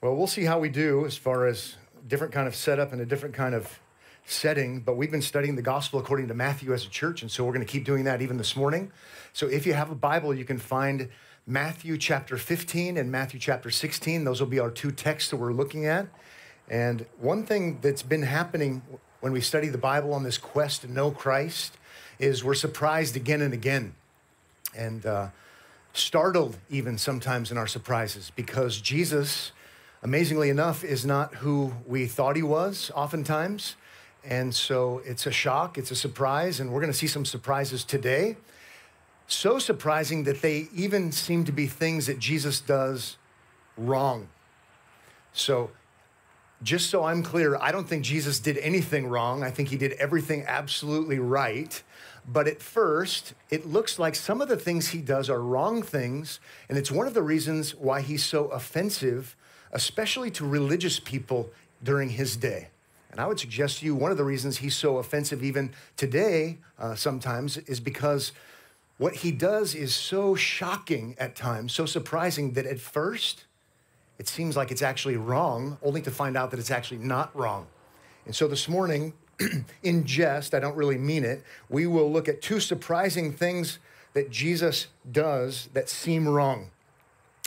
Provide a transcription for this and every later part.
Well, we'll see how we do as far as different kind of setup and a different kind of setting, but we've been studying the gospel according to Matthew as a church, and so we're going to keep doing that even this morning. So if you have a Bible, you can find Matthew chapter 15 and Matthew chapter 16. Those will be our two texts that we're looking at. And one thing that's been happening when we study the Bible on this quest to know Christ is we're surprised again and again. And uh, startled even sometimes in our surprises because Jesus amazingly enough, is not who we thought he was oftentimes. And so it's a shock, it's a surprise, and we're going to see some surprises today. So surprising that they even seem to be things that Jesus does wrong. So, just so I'm clear, I don't think Jesus did anything wrong. I think he did everything absolutely right. But at first, it looks like some of the things he does are wrong things. And it's one of the reasons why he's so offensive especially to religious people during his day. And I would suggest to you one of the reasons he's so offensive even today, uh, sometimes, is because what he does is so shocking at times, so surprising that at first it seems like it's actually wrong, only to find out that it's actually not wrong. And so this morning, in jest, I don't really mean it, we will look at two surprising things that Jesus does that seem wrong.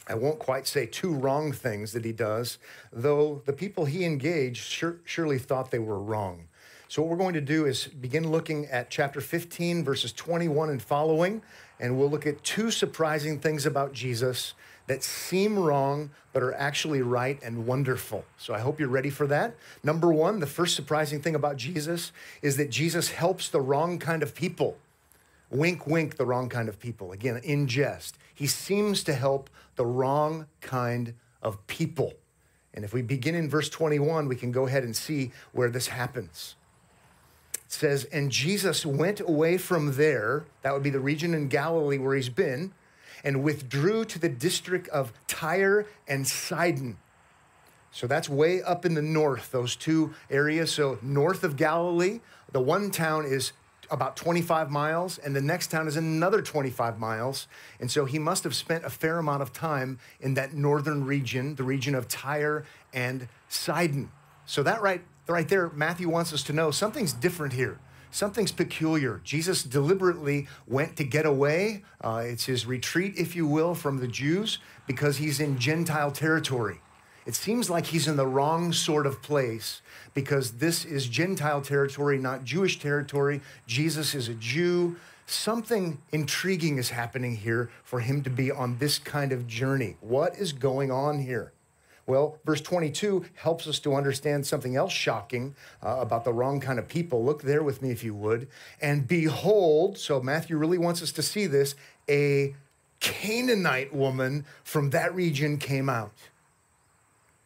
I won't quite say two wrong things that he does, though the people he engaged sure, surely thought they were wrong. So, what we're going to do is begin looking at chapter 15, verses 21 and following, and we'll look at two surprising things about Jesus that seem wrong, but are actually right and wonderful. So, I hope you're ready for that. Number one, the first surprising thing about Jesus is that Jesus helps the wrong kind of people. Wink, wink, the wrong kind of people. Again, in jest. He seems to help the wrong kind of people. And if we begin in verse 21, we can go ahead and see where this happens. It says, And Jesus went away from there, that would be the region in Galilee where he's been, and withdrew to the district of Tyre and Sidon. So that's way up in the north, those two areas. So north of Galilee, the one town is about 25 miles, and the next town is another 25 miles. And so he must have spent a fair amount of time in that northern region, the region of Tyre and Sidon. So that right, right there, Matthew wants us to know something's different here. Something's peculiar. Jesus deliberately went to get away. Uh, it's his retreat, if you will, from the Jews because he's in Gentile territory. It seems like he's in the wrong sort of place because this is Gentile territory, not Jewish territory. Jesus is a Jew. Something intriguing is happening here for him to be on this kind of journey. What is going on here? Well, verse 22 helps us to understand something else shocking uh, about the wrong kind of people. Look there with me, if you would. And behold, so Matthew really wants us to see this, a Canaanite woman from that region came out.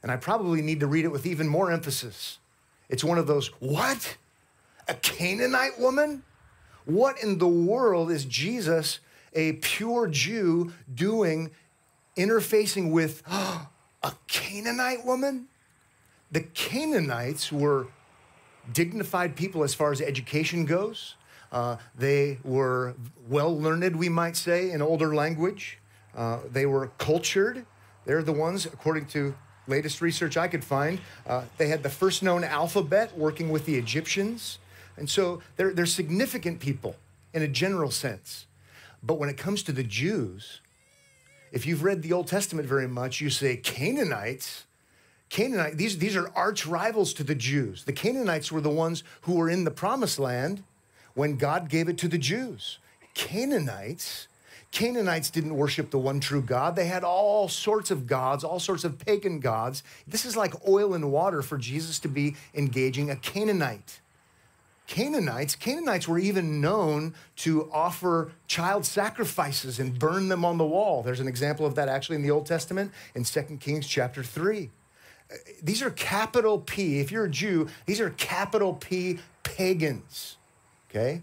And I probably need to read it with even more emphasis. It's one of those, what? A Canaanite woman? What in the world is Jesus, a pure Jew, doing interfacing with oh, a Canaanite woman? The Canaanites were dignified people as far as education goes. Uh, they were well learned, we might say, in older language. Uh, they were cultured. They're the ones, according to latest research I could find, uh, they had the first known alphabet working with the Egyptians. And so they're, they're significant people in a general sense. But when it comes to the Jews, if you've read the Old Testament very much, you say Canaanites. Canaanite, these, these are arch rivals to the Jews. The Canaanites were the ones who were in the promised land when God gave it to the Jews. Canaanites Canaanites didn't worship the one true God. They had all sorts of gods, all sorts of pagan gods. This is like oil and water for Jesus to be engaging a Canaanite. Canaanites, Canaanites were even known to offer child sacrifices and burn them on the wall. There's an example of that actually in the Old Testament in 2 Kings chapter 3. These are capital P. If you're a Jew, these are capital P pagans. Okay?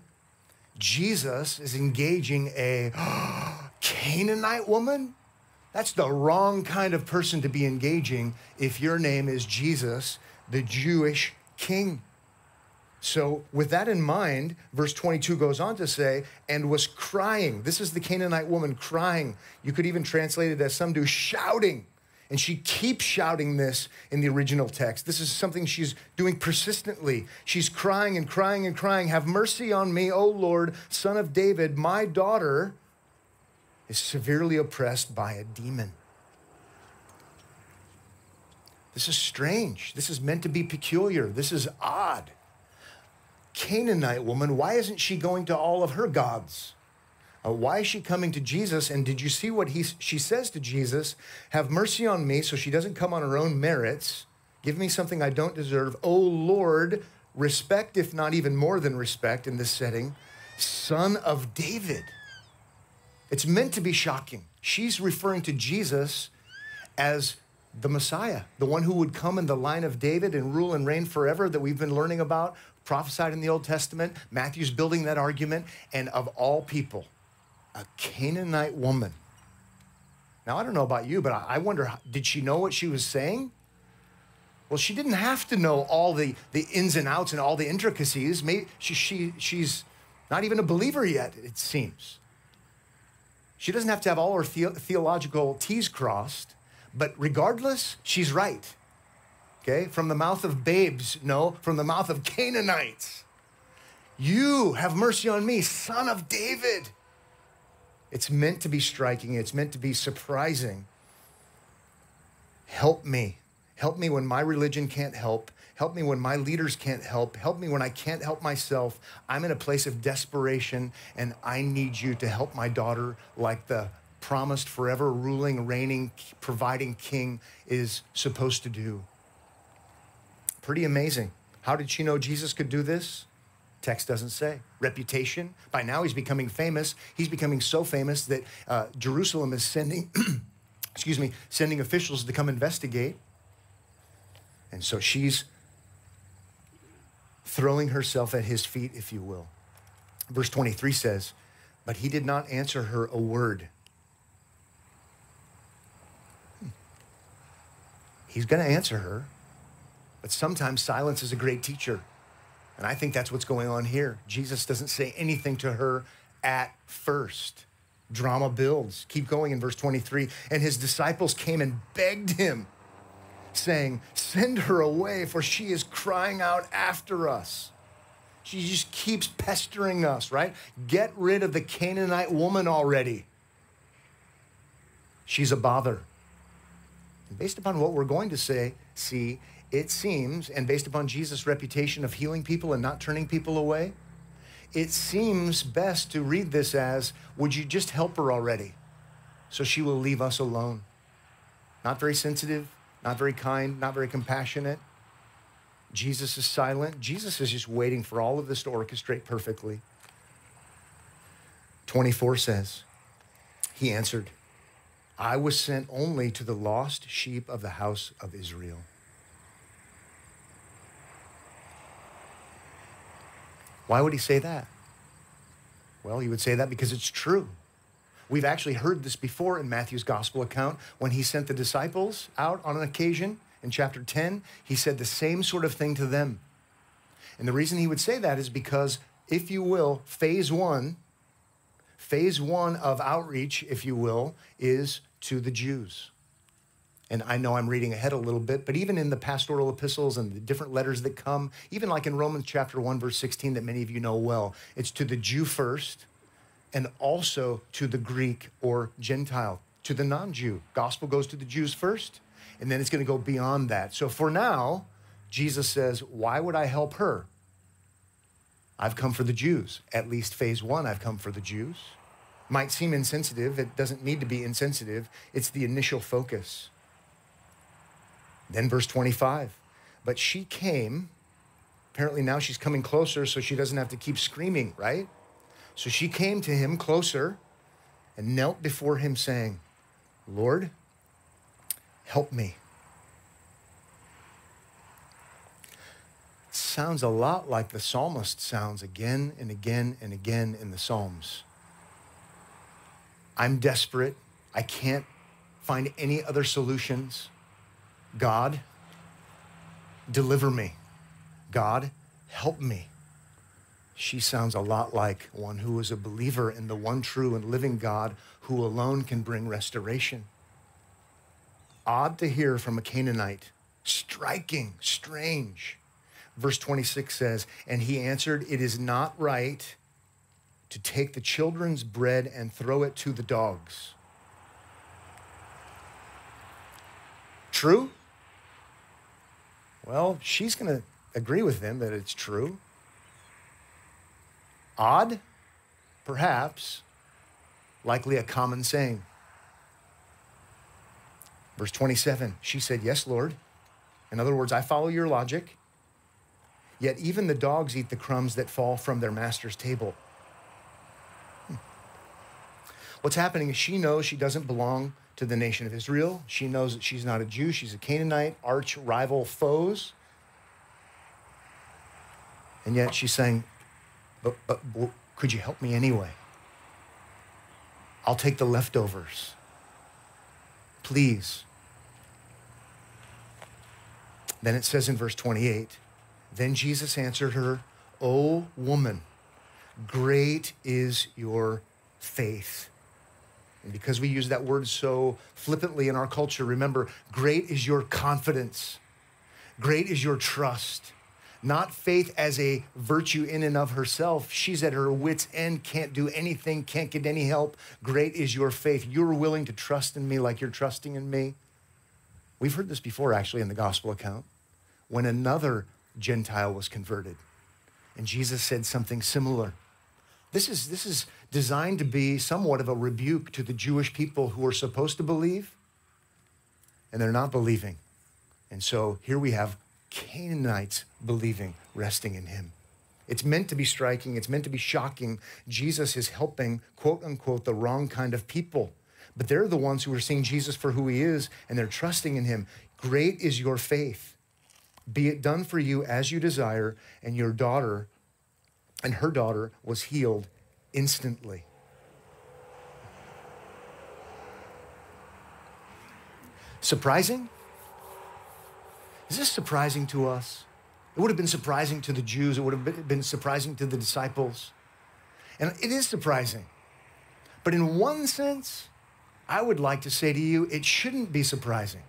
Jesus is engaging a Canaanite woman? That's the wrong kind of person to be engaging if your name is Jesus, the Jewish king. So, with that in mind, verse 22 goes on to say, and was crying. This is the Canaanite woman crying. You could even translate it as some do shouting And she keeps shouting this in the original text. This is something she's doing persistently. She's crying and crying and crying, Have mercy on me, O Lord, son of David. My daughter is severely oppressed by a demon. This is strange. This is meant to be peculiar. This is odd. Canaanite woman, why isn't she going to all of her gods? Uh, why is she coming to Jesus? And did you see what he, she says to Jesus? Have mercy on me so she doesn't come on her own merits. Give me something I don't deserve. Oh Lord, respect, if not even more than respect in this setting, son of David. It's meant to be shocking. She's referring to Jesus as the Messiah, the one who would come in the line of David and rule and reign forever that we've been learning about, prophesied in the Old Testament. Matthew's building that argument. And of all people, a Canaanite woman. Now, I don't know about you, but I wonder did she know what she was saying? Well, she didn't have to know all the, the ins and outs and all the intricacies. Maybe she, she, she's not even a believer yet, it seems. She doesn't have to have all her the- theological T's crossed. But regardless, she's right. Okay? From the mouth of babes, no, from the mouth of Canaanites. You have mercy on me, son of David. It's meant to be striking, it's meant to be surprising. Help me. Help me when my religion can't help. Help me when my leaders can't help. Help me when I can't help myself. I'm in a place of desperation and I need you to help my daughter like the promised forever ruling, reigning, providing king is supposed to do. Pretty amazing. How did she know Jesus could do this? Text doesn't say. Reputation. By now, he's becoming famous. He's becoming so famous that uh, Jerusalem is sending, excuse me, sending officials to come investigate. And so she's throwing herself at his feet, if you will. Verse 23 says, But he did not answer her a word. He's going to answer her. But sometimes silence is a great teacher. And I think that's what's going on here. Jesus doesn't say anything to her at first. Drama builds. Keep going in verse 23. And his disciples came and begged him, saying, Send her away, for she is crying out after us. She just keeps pestering us, right? Get rid of the Canaanite woman already. She's a bother. And based upon what we're going to say, see, it seems, and based upon Jesus' reputation of healing people and not turning people away, it seems best to read this as Would you just help her already so she will leave us alone? Not very sensitive, not very kind, not very compassionate. Jesus is silent. Jesus is just waiting for all of this to orchestrate perfectly. 24 says, He answered, I was sent only to the lost sheep of the house of Israel. Why would he say that? Well, he would say that because it's true. We've actually heard this before in Matthew's gospel account when he sent the disciples out on an occasion in chapter 10. He said the same sort of thing to them. And the reason he would say that is because, if you will, phase one, phase one of outreach, if you will, is to the Jews. And I know I'm reading ahead a little bit, but even in the pastoral epistles and the different letters that come, even like in Romans chapter 1, verse 16, that many of you know well, it's to the Jew first and also to the Greek or Gentile, to the non Jew. Gospel goes to the Jews first, and then it's going to go beyond that. So for now, Jesus says, Why would I help her? I've come for the Jews. At least phase one, I've come for the Jews. Might seem insensitive. It doesn't need to be insensitive. It's the initial focus. Then verse 25. But she came. Apparently now she's coming closer so she doesn't have to keep screaming, right? So she came to him closer and knelt before him, saying, Lord, help me. Sounds a lot like the psalmist sounds again and again and again in the Psalms. I'm desperate. I can't find any other solutions. God, deliver me. God, help me. She sounds a lot like one who is a believer in the one true and living God who alone can bring restoration. odd to hear from a Canaanite, striking, strange. Verse 26 says, And he answered, It is not right to take the children's bread and throw it to the dogs. True? Well, she's going to agree with him that it's true. Odd? Perhaps. Likely a common saying. Verse 27, she said, Yes, Lord. In other words, I follow your logic. Yet even the dogs eat the crumbs that fall from their master's table. Hmm. What's happening is she knows she doesn't belong to the nation of Israel. She knows that she's not a Jew, she's a Canaanite, arch rival foes. And yet she's saying, but, but could you help me anyway? I'll take the leftovers. Please. Then it says in verse 28 Then Jesus answered her, O woman, great is your faith. And because we use that word so flippantly in our culture, remember, great is your confidence, great is your trust. Not faith as a virtue in and of herself. She's at her wits' end, can't do anything, can't get any help. Great is your faith. You're willing to trust in me like you're trusting in me. We've heard this before, actually, in the gospel account, when another Gentile was converted. And Jesus said something similar. This is, this is designed to be somewhat of a rebuke to the Jewish people who are supposed to believe and they're not believing. And so here we have Canaanites believing, resting in him. It's meant to be striking, it's meant to be shocking. Jesus is helping, quote unquote, the wrong kind of people. But they're the ones who are seeing Jesus for who he is and they're trusting in him. Great is your faith. Be it done for you as you desire, and your daughter and her daughter was healed instantly. Surprising? Is this surprising to us? It would have been surprising to the Jews, it would have been surprising to the disciples. And it is surprising. But in one sense, I would like to say to you, it shouldn't be surprising.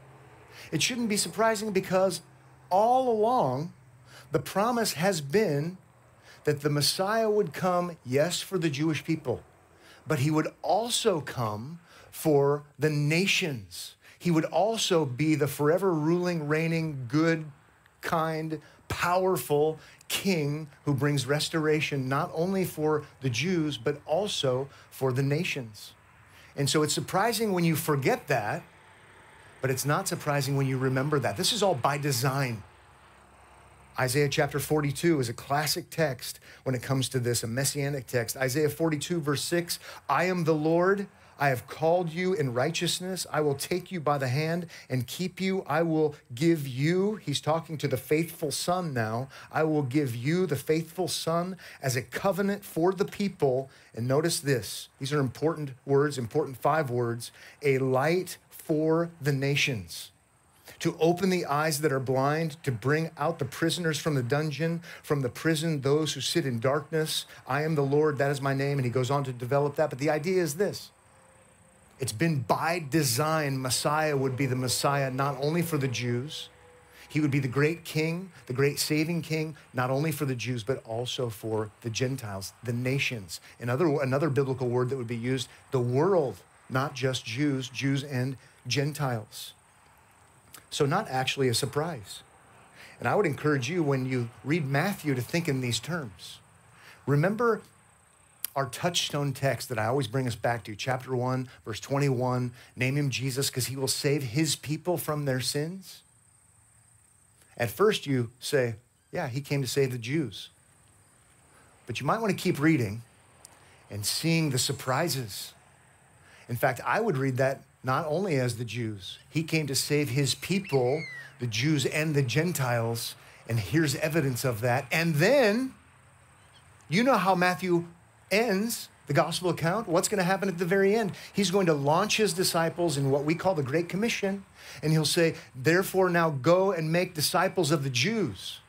It shouldn't be surprising because all along, the promise has been that the Messiah would come, yes, for the Jewish people, but he would also come for the nations. He would also be the forever ruling, reigning, good, kind, powerful king who brings restoration not only for the Jews, but also for the nations. And so it's surprising when you forget that, but it's not surprising when you remember that. This is all by design. Isaiah chapter 42 is a classic text when it comes to this, a messianic text. Isaiah 42, verse 6 I am the Lord. I have called you in righteousness. I will take you by the hand and keep you. I will give you, he's talking to the faithful son now. I will give you, the faithful son, as a covenant for the people. And notice this these are important words, important five words a light for the nations to open the eyes that are blind, to bring out the prisoners from the dungeon, from the prison, those who sit in darkness. I am the Lord, that is my name. And he goes on to develop that. But the idea is this it's been by design, Messiah would be the Messiah not only for the Jews, he would be the great king, the great saving king, not only for the Jews, but also for the Gentiles, the nations. Another, another biblical word that would be used, the world, not just Jews, Jews and Gentiles. So, not actually a surprise. And I would encourage you when you read Matthew to think in these terms. Remember our touchstone text that I always bring us back to, chapter 1, verse 21 name him Jesus because he will save his people from their sins. At first, you say, yeah, he came to save the Jews. But you might want to keep reading and seeing the surprises. In fact, I would read that not only as the Jews. He came to save his people, the Jews and the Gentiles, and here's evidence of that. And then, you know how Matthew ends the gospel account. What's going to happen at the very end? He's going to launch his disciples in what we call the Great Commission, and he'll say, Therefore, now go and make disciples of the Jews,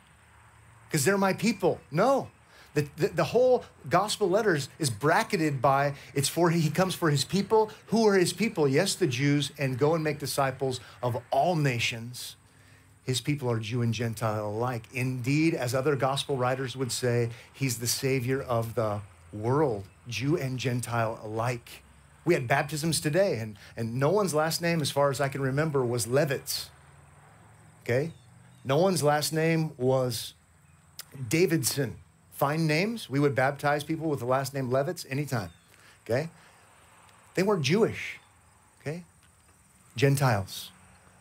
because they're my people. No, The, the, the, whole gospel letters is bracketed by it's for he comes for his people. Who are his people? Yes, the Jews, and go and make disciples of all nations. His people are Jew and Gentile alike. Indeed, as other gospel writers would say, he's the savior of the world, Jew and Gentile alike. We had baptisms today, and, and no one's last name, as far as I can remember, was Levitz. Okay? No one's last name was Davidson. Fine names. We would baptize people with the last name Levitz anytime. Okay? They weren't Jewish. Okay? Gentiles.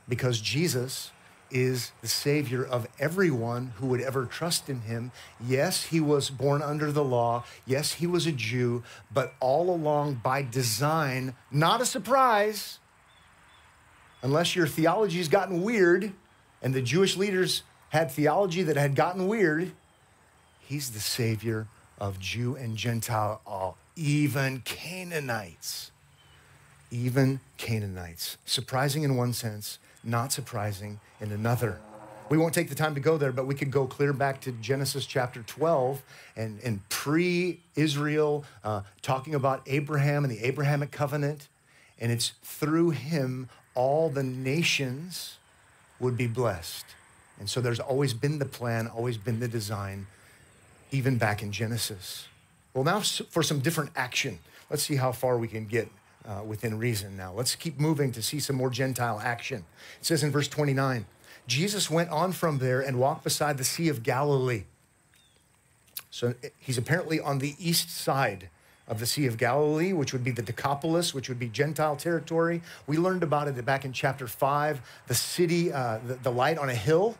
Because Jesus is the Savior of everyone who would ever trust in him. Yes, he was born under the law. Yes, he was a Jew, but all along by design, not a surprise, unless your theology's gotten weird and the Jewish leaders had theology that had gotten weird. He's the Savior of Jew and Gentile, all, even Canaanites. Even Canaanites. Surprising in one sense, not surprising in another. We won't take the time to go there, but we could go clear back to Genesis chapter 12 and, and pre Israel, uh, talking about Abraham and the Abrahamic covenant. And it's through him all the nations would be blessed. And so there's always been the plan, always been the design, even back in Genesis. Well, now for some different action. Let's see how far we can get uh, within reason now. Let's keep moving to see some more Gentile action. It says in verse 29 Jesus went on from there and walked beside the Sea of Galilee. So he's apparently on the east side of the Sea of Galilee, which would be the Decapolis, which would be Gentile territory. We learned about it back in chapter five, the city, uh, the, the light on a hill.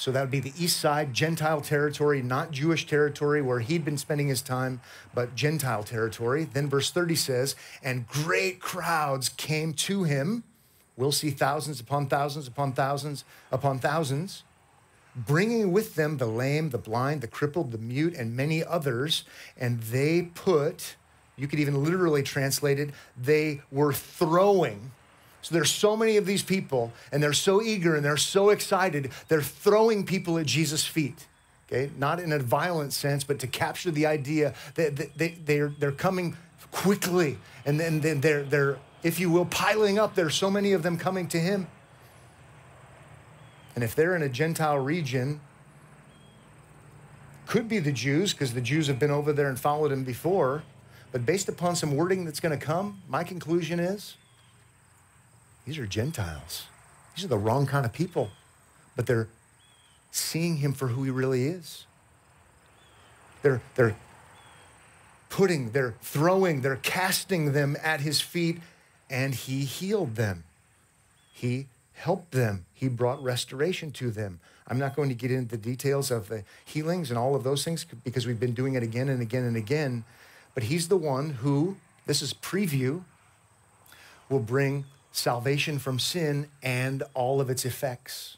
So that would be the east side, Gentile territory, not Jewish territory where he'd been spending his time, but Gentile territory. Then verse 30 says, and great crowds came to him. We'll see thousands upon thousands upon thousands upon thousands, bringing with them the lame, the blind, the crippled, the mute, and many others. And they put, you could even literally translate it, they were throwing so there's so many of these people, and they're so eager and they're so excited, they're throwing people at Jesus' feet. Okay, not in a violent sense, but to capture the idea that they, they, are they're coming quickly, and then they're, they're, if you will, piling up. There's so many of them coming to him. And if they're in a Gentile region, could be the Jews, because the Jews have been over there and followed him before. But based upon some wording that's going to come, my conclusion is these are Gentiles. These are the wrong kind of people, but they're seeing him for who he really is. They're, they're putting, they're throwing, they're casting them at his feet, and he healed them. He helped them. He brought restoration to them. I'm not going to get into the details of the healings and all of those things because we've been doing it again and again and again. But he's the one who, this is preview, will bring salvation from sin and all of its effects.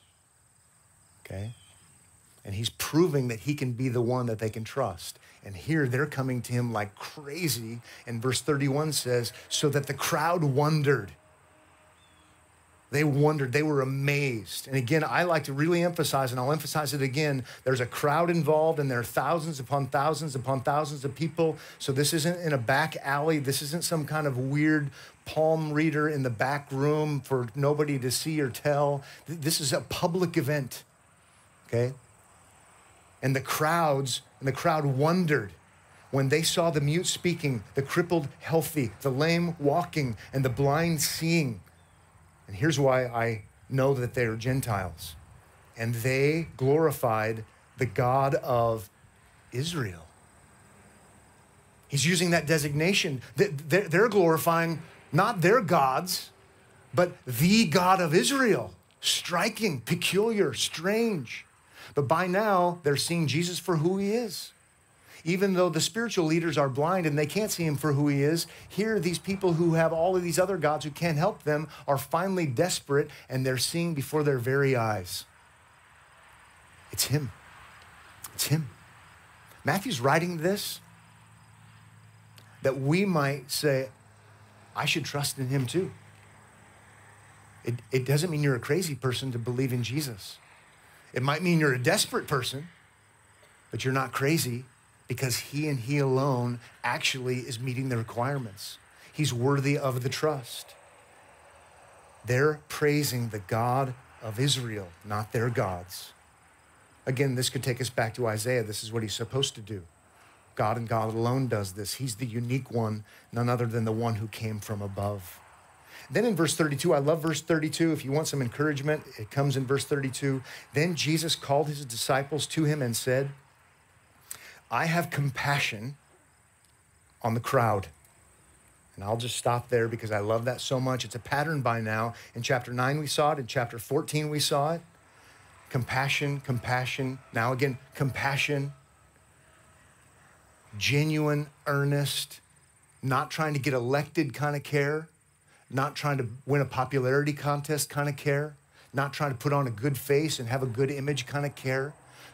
Okay? And he's proving that he can be the one that they can trust. And here they're coming to him like crazy. And verse 31 says, so that the crowd wondered. They wondered, they were amazed. And again, I like to really emphasize, and I'll emphasize it again there's a crowd involved, and there are thousands upon thousands upon thousands of people. So this isn't in a back alley. This isn't some kind of weird palm reader in the back room for nobody to see or tell. This is a public event, okay? And the crowds, and the crowd wondered when they saw the mute speaking, the crippled healthy, the lame walking, and the blind seeing. And here's why I know that they are Gentiles. And they glorified the God of Israel. He's using that designation. They're glorifying not their gods, but the God of Israel. Striking, peculiar, strange. But by now, they're seeing Jesus for who he is even though the spiritual leaders are blind and they can't see him for who he is, here these people who have all of these other gods who can't help them are finally desperate and they're seeing before their very eyes. It's him. It's him. Matthew's writing this that we might say, I should trust in him too. It, it doesn't mean you're a crazy person to believe in Jesus. It might mean you're a desperate person, but you're not crazy because he and he alone actually is meeting the requirements. He's worthy of the trust. They're praising the God of Israel, not their gods. Again, this could take us back to Isaiah. This is what he's supposed to do. God and God alone does this. He's the unique one, none other than the one who came from above. Then in verse 32, I love verse 32. If you want some encouragement, it comes in verse 32. Then Jesus called his disciples to him and said, I have compassion on the crowd. And I'll just stop there because I love that so much. It's a pattern by now. In chapter 9, we saw it. In chapter 14, we saw it. Compassion, compassion. Now, again, compassion. Genuine, earnest, not trying to get elected kind of care, not trying to win a popularity contest kind of care, not trying to put on a good face and have a good image kind of care.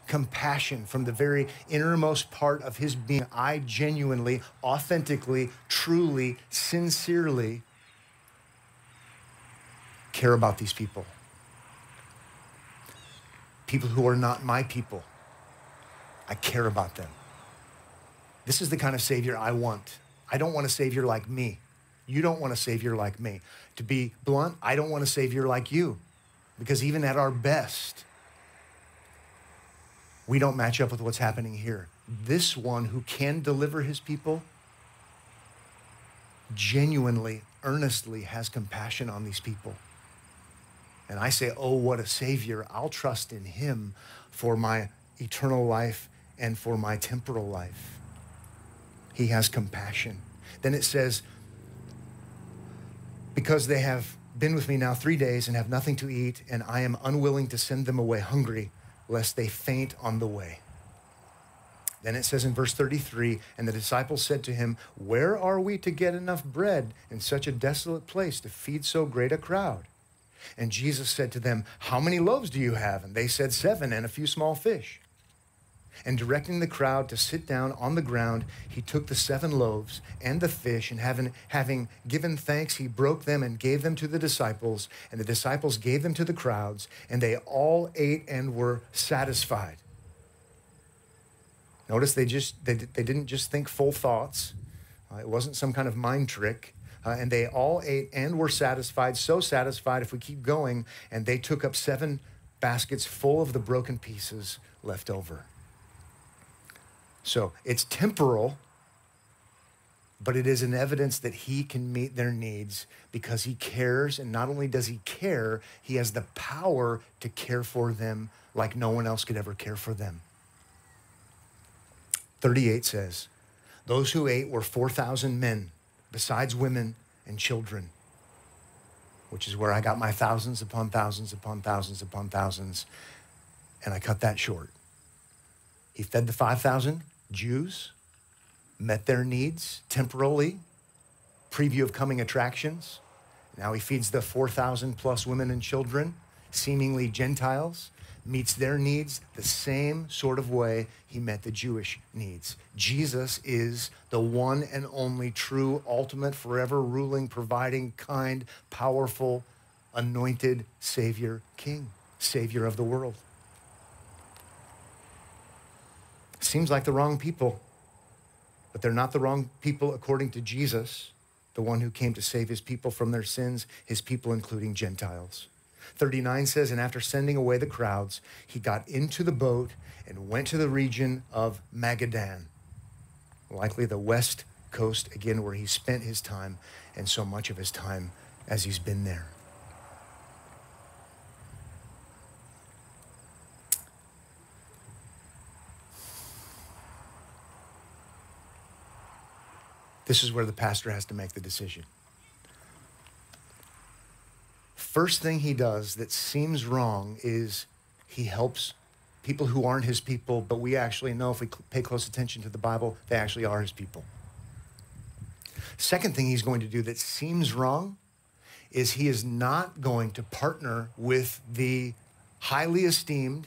Compassion from the very innermost part of his being. I genuinely, authentically, truly, sincerely care about these people. People who are not my people. I care about them. This is the kind of Savior I want. I don't want a Savior like me. You don't want a Savior like me. To be blunt, I don't want a Savior like you. Because even at our best, we don't match up with what's happening here. This one who can deliver his people genuinely, earnestly has compassion on these people. And I say, oh, what a Savior. I'll trust in him for my eternal life and for my temporal life. He has compassion. Then it says, because they have been with me now three days and have nothing to eat, and I am unwilling to send them away hungry, lest they faint on the way. Then it says in verse 33 And the disciples said to him, Where are we to get enough bread in such a desolate place to feed so great a crowd? And Jesus said to them, How many loaves do you have? And they said, Seven and a few small fish. And directing the crowd to sit down on the ground, he took the seven loaves and the fish, and having, having given thanks, he broke them and gave them to the disciples. And the disciples gave them to the crowds, and they all ate and were satisfied. Notice they just they, they didn't just think full thoughts. Uh, it wasn't some kind of mind trick. Uh, and they all ate and were satisfied, so satisfied if we keep going, and they took up seven baskets full of the broken pieces left over. So it's temporal, but it is an evidence that he can meet their needs because he cares. And not only does he care, he has the power to care for them like no one else could ever care for them. 38 says, Those who ate were 4,000 men, besides women and children, which is where I got my thousands upon thousands upon thousands upon thousands. And I cut that short. He fed the 5,000 Jews, met their needs temporarily, preview of coming attractions. Now he feeds the 4,000 plus women and children, seemingly Gentiles, meets their needs the same sort of way he met the Jewish needs. Jesus is the one and only true, ultimate, forever ruling, providing, kind, powerful, anointed Savior, King, Savior of the world. Seems like the wrong people, but they're not the wrong people according to Jesus, the one who came to save his people from their sins, his people including Gentiles. 39 says, And after sending away the crowds, he got into the boat and went to the region of Magadan, likely the west coast, again, where he spent his time and so much of his time as he's been there. This is where the pastor has to make the decision. First thing he does that seems wrong is he helps people who aren't his people, but we actually know if we pay close attention to the Bible, they actually are his people. Second thing he's going to do that seems wrong is he is not going to partner with the highly esteemed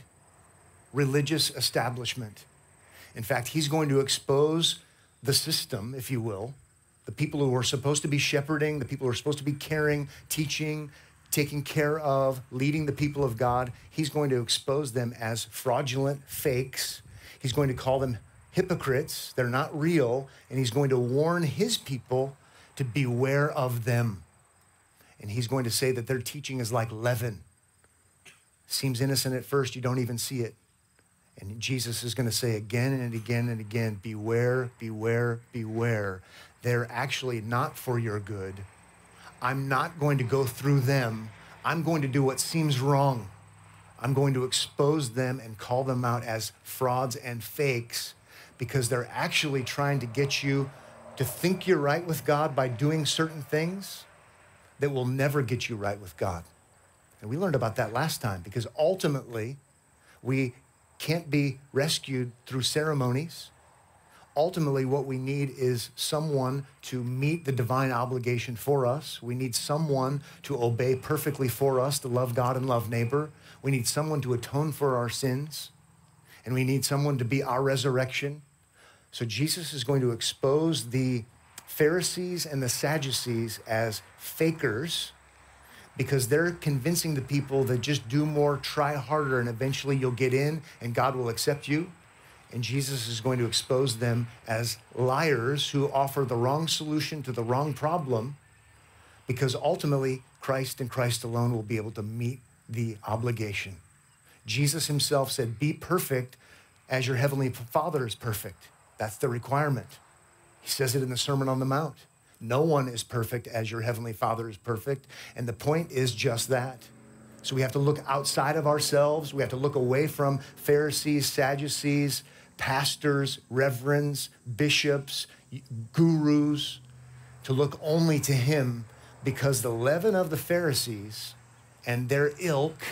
religious establishment. In fact, he's going to expose the system, if you will, the people who are supposed to be shepherding, the people who are supposed to be caring, teaching, taking care of, leading the people of God, he's going to expose them as fraudulent fakes. He's going to call them hypocrites, they're not real, and he's going to warn his people to beware of them. And he's going to say that their teaching is like leaven. Seems innocent at first, you don't even see it. And Jesus is going to say again and again and again beware, beware, beware. They're actually not for your good. I'm not going to go through them. I'm going to do what seems wrong. I'm going to expose them and call them out as frauds and fakes because they're actually trying to get you to think you're right with God by doing certain things that will never get you right with God. And we learned about that last time because ultimately we can't be rescued through ceremonies. Ultimately, what we need is someone to meet the divine obligation for us. We need someone to obey perfectly for us, to love God and love neighbor. We need someone to atone for our sins. And we need someone to be our resurrection. So Jesus is going to expose the Pharisees and the Sadducees as fakers because they're convincing the people that just do more, try harder, and eventually you'll get in and God will accept you. And Jesus is going to expose them as liars who offer the wrong solution to the wrong problem because ultimately Christ and Christ alone will be able to meet the obligation. Jesus himself said, Be perfect as your heavenly Father is perfect. That's the requirement. He says it in the Sermon on the Mount. No one is perfect as your heavenly Father is perfect. And the point is just that. So we have to look outside of ourselves. We have to look away from Pharisees, Sadducees, pastors, reverends, bishops, gurus, to look only to Him because the leaven of the Pharisees and their ilk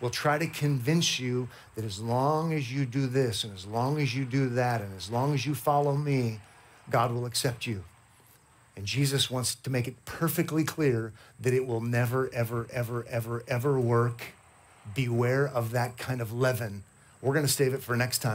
will try to convince you that as long as you do this and as long as you do that and as long as you follow me, God will accept you. And Jesus wants to make it perfectly clear that it will never, ever, ever, ever, ever work. Beware of that kind of leaven. We're going to save it for next time.